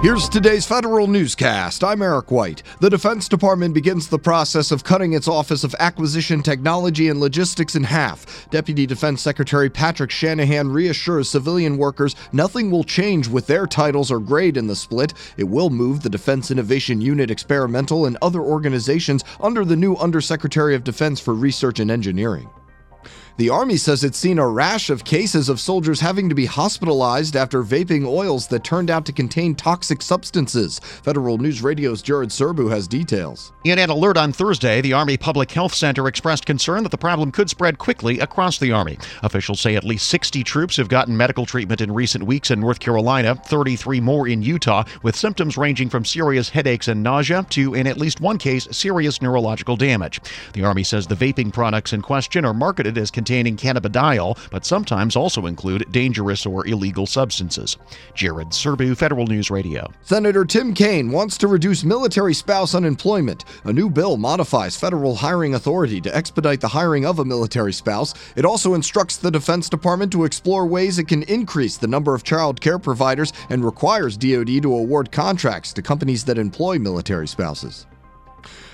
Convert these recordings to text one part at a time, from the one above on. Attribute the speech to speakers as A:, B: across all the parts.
A: Here's today's federal newscast. I'm Eric White. The Defense Department begins the process of cutting its Office of Acquisition Technology and Logistics in half. Deputy Defense Secretary Patrick Shanahan reassures civilian workers nothing will change with their titles or grade in the split. It will move the Defense Innovation Unit Experimental and other organizations under the new Undersecretary of Defense for Research and Engineering. The Army says it's seen a rash of cases of soldiers having to be hospitalized after vaping oils that turned out to contain toxic substances. Federal News Radio's Jared Serbu has details.
B: In an alert on Thursday, the Army Public Health Center expressed concern that the problem could spread quickly across the Army. Officials say at least 60 troops have gotten medical treatment in recent weeks in North Carolina, 33 more in Utah, with symptoms ranging from serious headaches and nausea to, in at least one case, serious neurological damage. The Army says the vaping products in question are marketed as containing cannabidiol, but sometimes also include dangerous or illegal substances. Jared Serbu, Federal News Radio.
A: Senator Tim Kaine wants to reduce military spouse unemployment. A new bill modifies federal hiring authority to expedite the hiring of a military spouse. It also instructs the Defense Department to explore ways it can increase the number of child care providers and requires DoD to award contracts to companies that employ military spouses.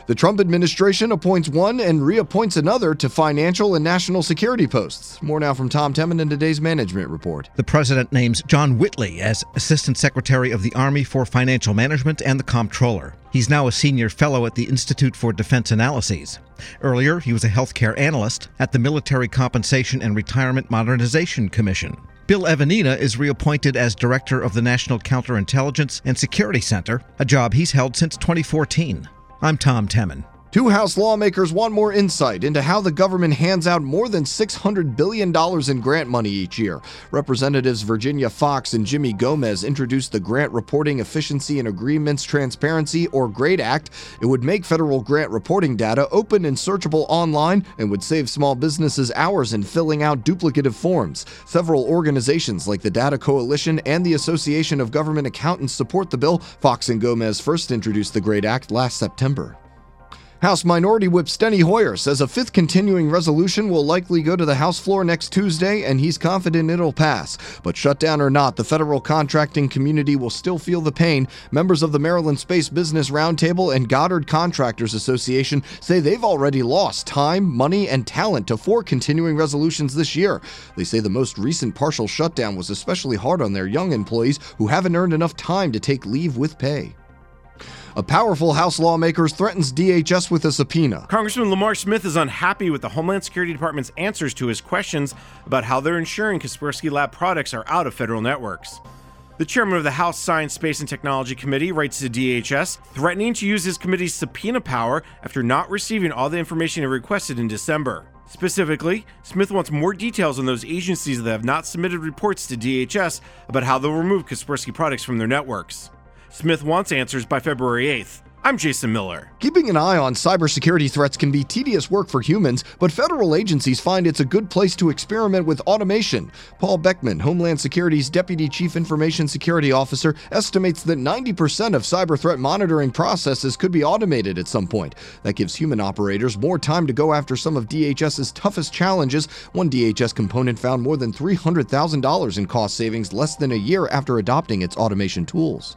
A: The Trump administration appoints one and reappoints another to financial and national security posts. More now from Tom Temin in today's management report.
C: The president names John Whitley as Assistant Secretary of the Army for Financial Management and the Comptroller. He's now a senior fellow at the Institute for Defense Analyses. Earlier, he was a healthcare analyst at the Military Compensation and Retirement Modernization Commission. Bill Evanina is reappointed as director of the National Counterintelligence and Security Center, a job he's held since 2014. I'm Tom Temin.
A: Two House lawmakers want more insight into how the government hands out more than $600 billion in grant money each year. Representatives Virginia Foxx and Jimmy Gomez introduced the Grant Reporting Efficiency and Agreements Transparency, or GREAT Act. It would make federal grant reporting data open and searchable online and would save small businesses hours in filling out duplicative forms. Several organizations like the Data Coalition and the Association of Government Accountants support the bill. Foxx and Gomez first introduced the GREAT Act last September. House Minority Whip Steny Hoyer says a fifth continuing resolution will likely go to the House floor next Tuesday, and he's confident it'll pass. But shutdown or not, the federal contracting community will still feel the pain. Members of the Maryland Space Business Roundtable and Goddard Contractors Association say they've already lost time, money, and talent to four continuing resolutions this year. They say the most recent partial shutdown was especially hard on their young employees who haven't earned enough time to take leave with pay. A powerful House lawmaker threatens DHS with a subpoena.
D: Congressman Lamar Smith is unhappy with the Homeland Security Department's answers to his questions about how they're ensuring Kaspersky Lab products are out of federal networks. The chairman of the House Science, Space, and Technology Committee writes to DHS, threatening to use his committee's subpoena power after not receiving all the information he requested in December. Specifically, Smith wants more details on those agencies that have not submitted reports to DHS about how they'll remove Kaspersky products from their networks. Smith wants answers by February 8th. I'm Jason Miller.
A: Keeping an eye on cybersecurity threats can be tedious work for humans, but federal agencies find it's a good place to experiment with automation. Paul Beckman, Homeland Security's Deputy Chief Information Security Officer, estimates that 90% of cyber threat monitoring processes could be automated at some point. That gives human operators more time to go after some of DHS's toughest challenges. One DHS component found more than $300,000 in cost savings less than a year after adopting its automation tools.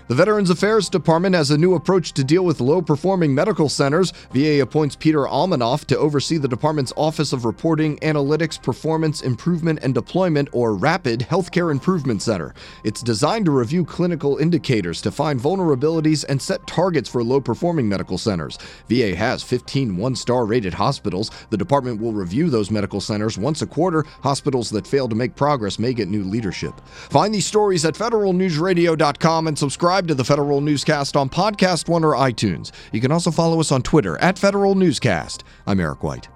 A: The Veterans Affairs Department has a new approach to deal with low performing medical centers. VA appoints Peter Almenoff to oversee the department's Office of Reporting, Analytics, Performance, Improvement, and Deployment, or RAPID Healthcare Improvement Center. It's designed to review clinical indicators to find vulnerabilities and set targets for low performing medical centers. VA has 15 one star rated hospitals. The department will review those medical centers once a quarter. Hospitals that fail to make progress may get new leadership. Find these stories at federalnewsradio.com and subscribe to the Federal Newscast on Podcast One or iTunes. You can also follow us on Twitter at Federal Newscast. I'm Eric White.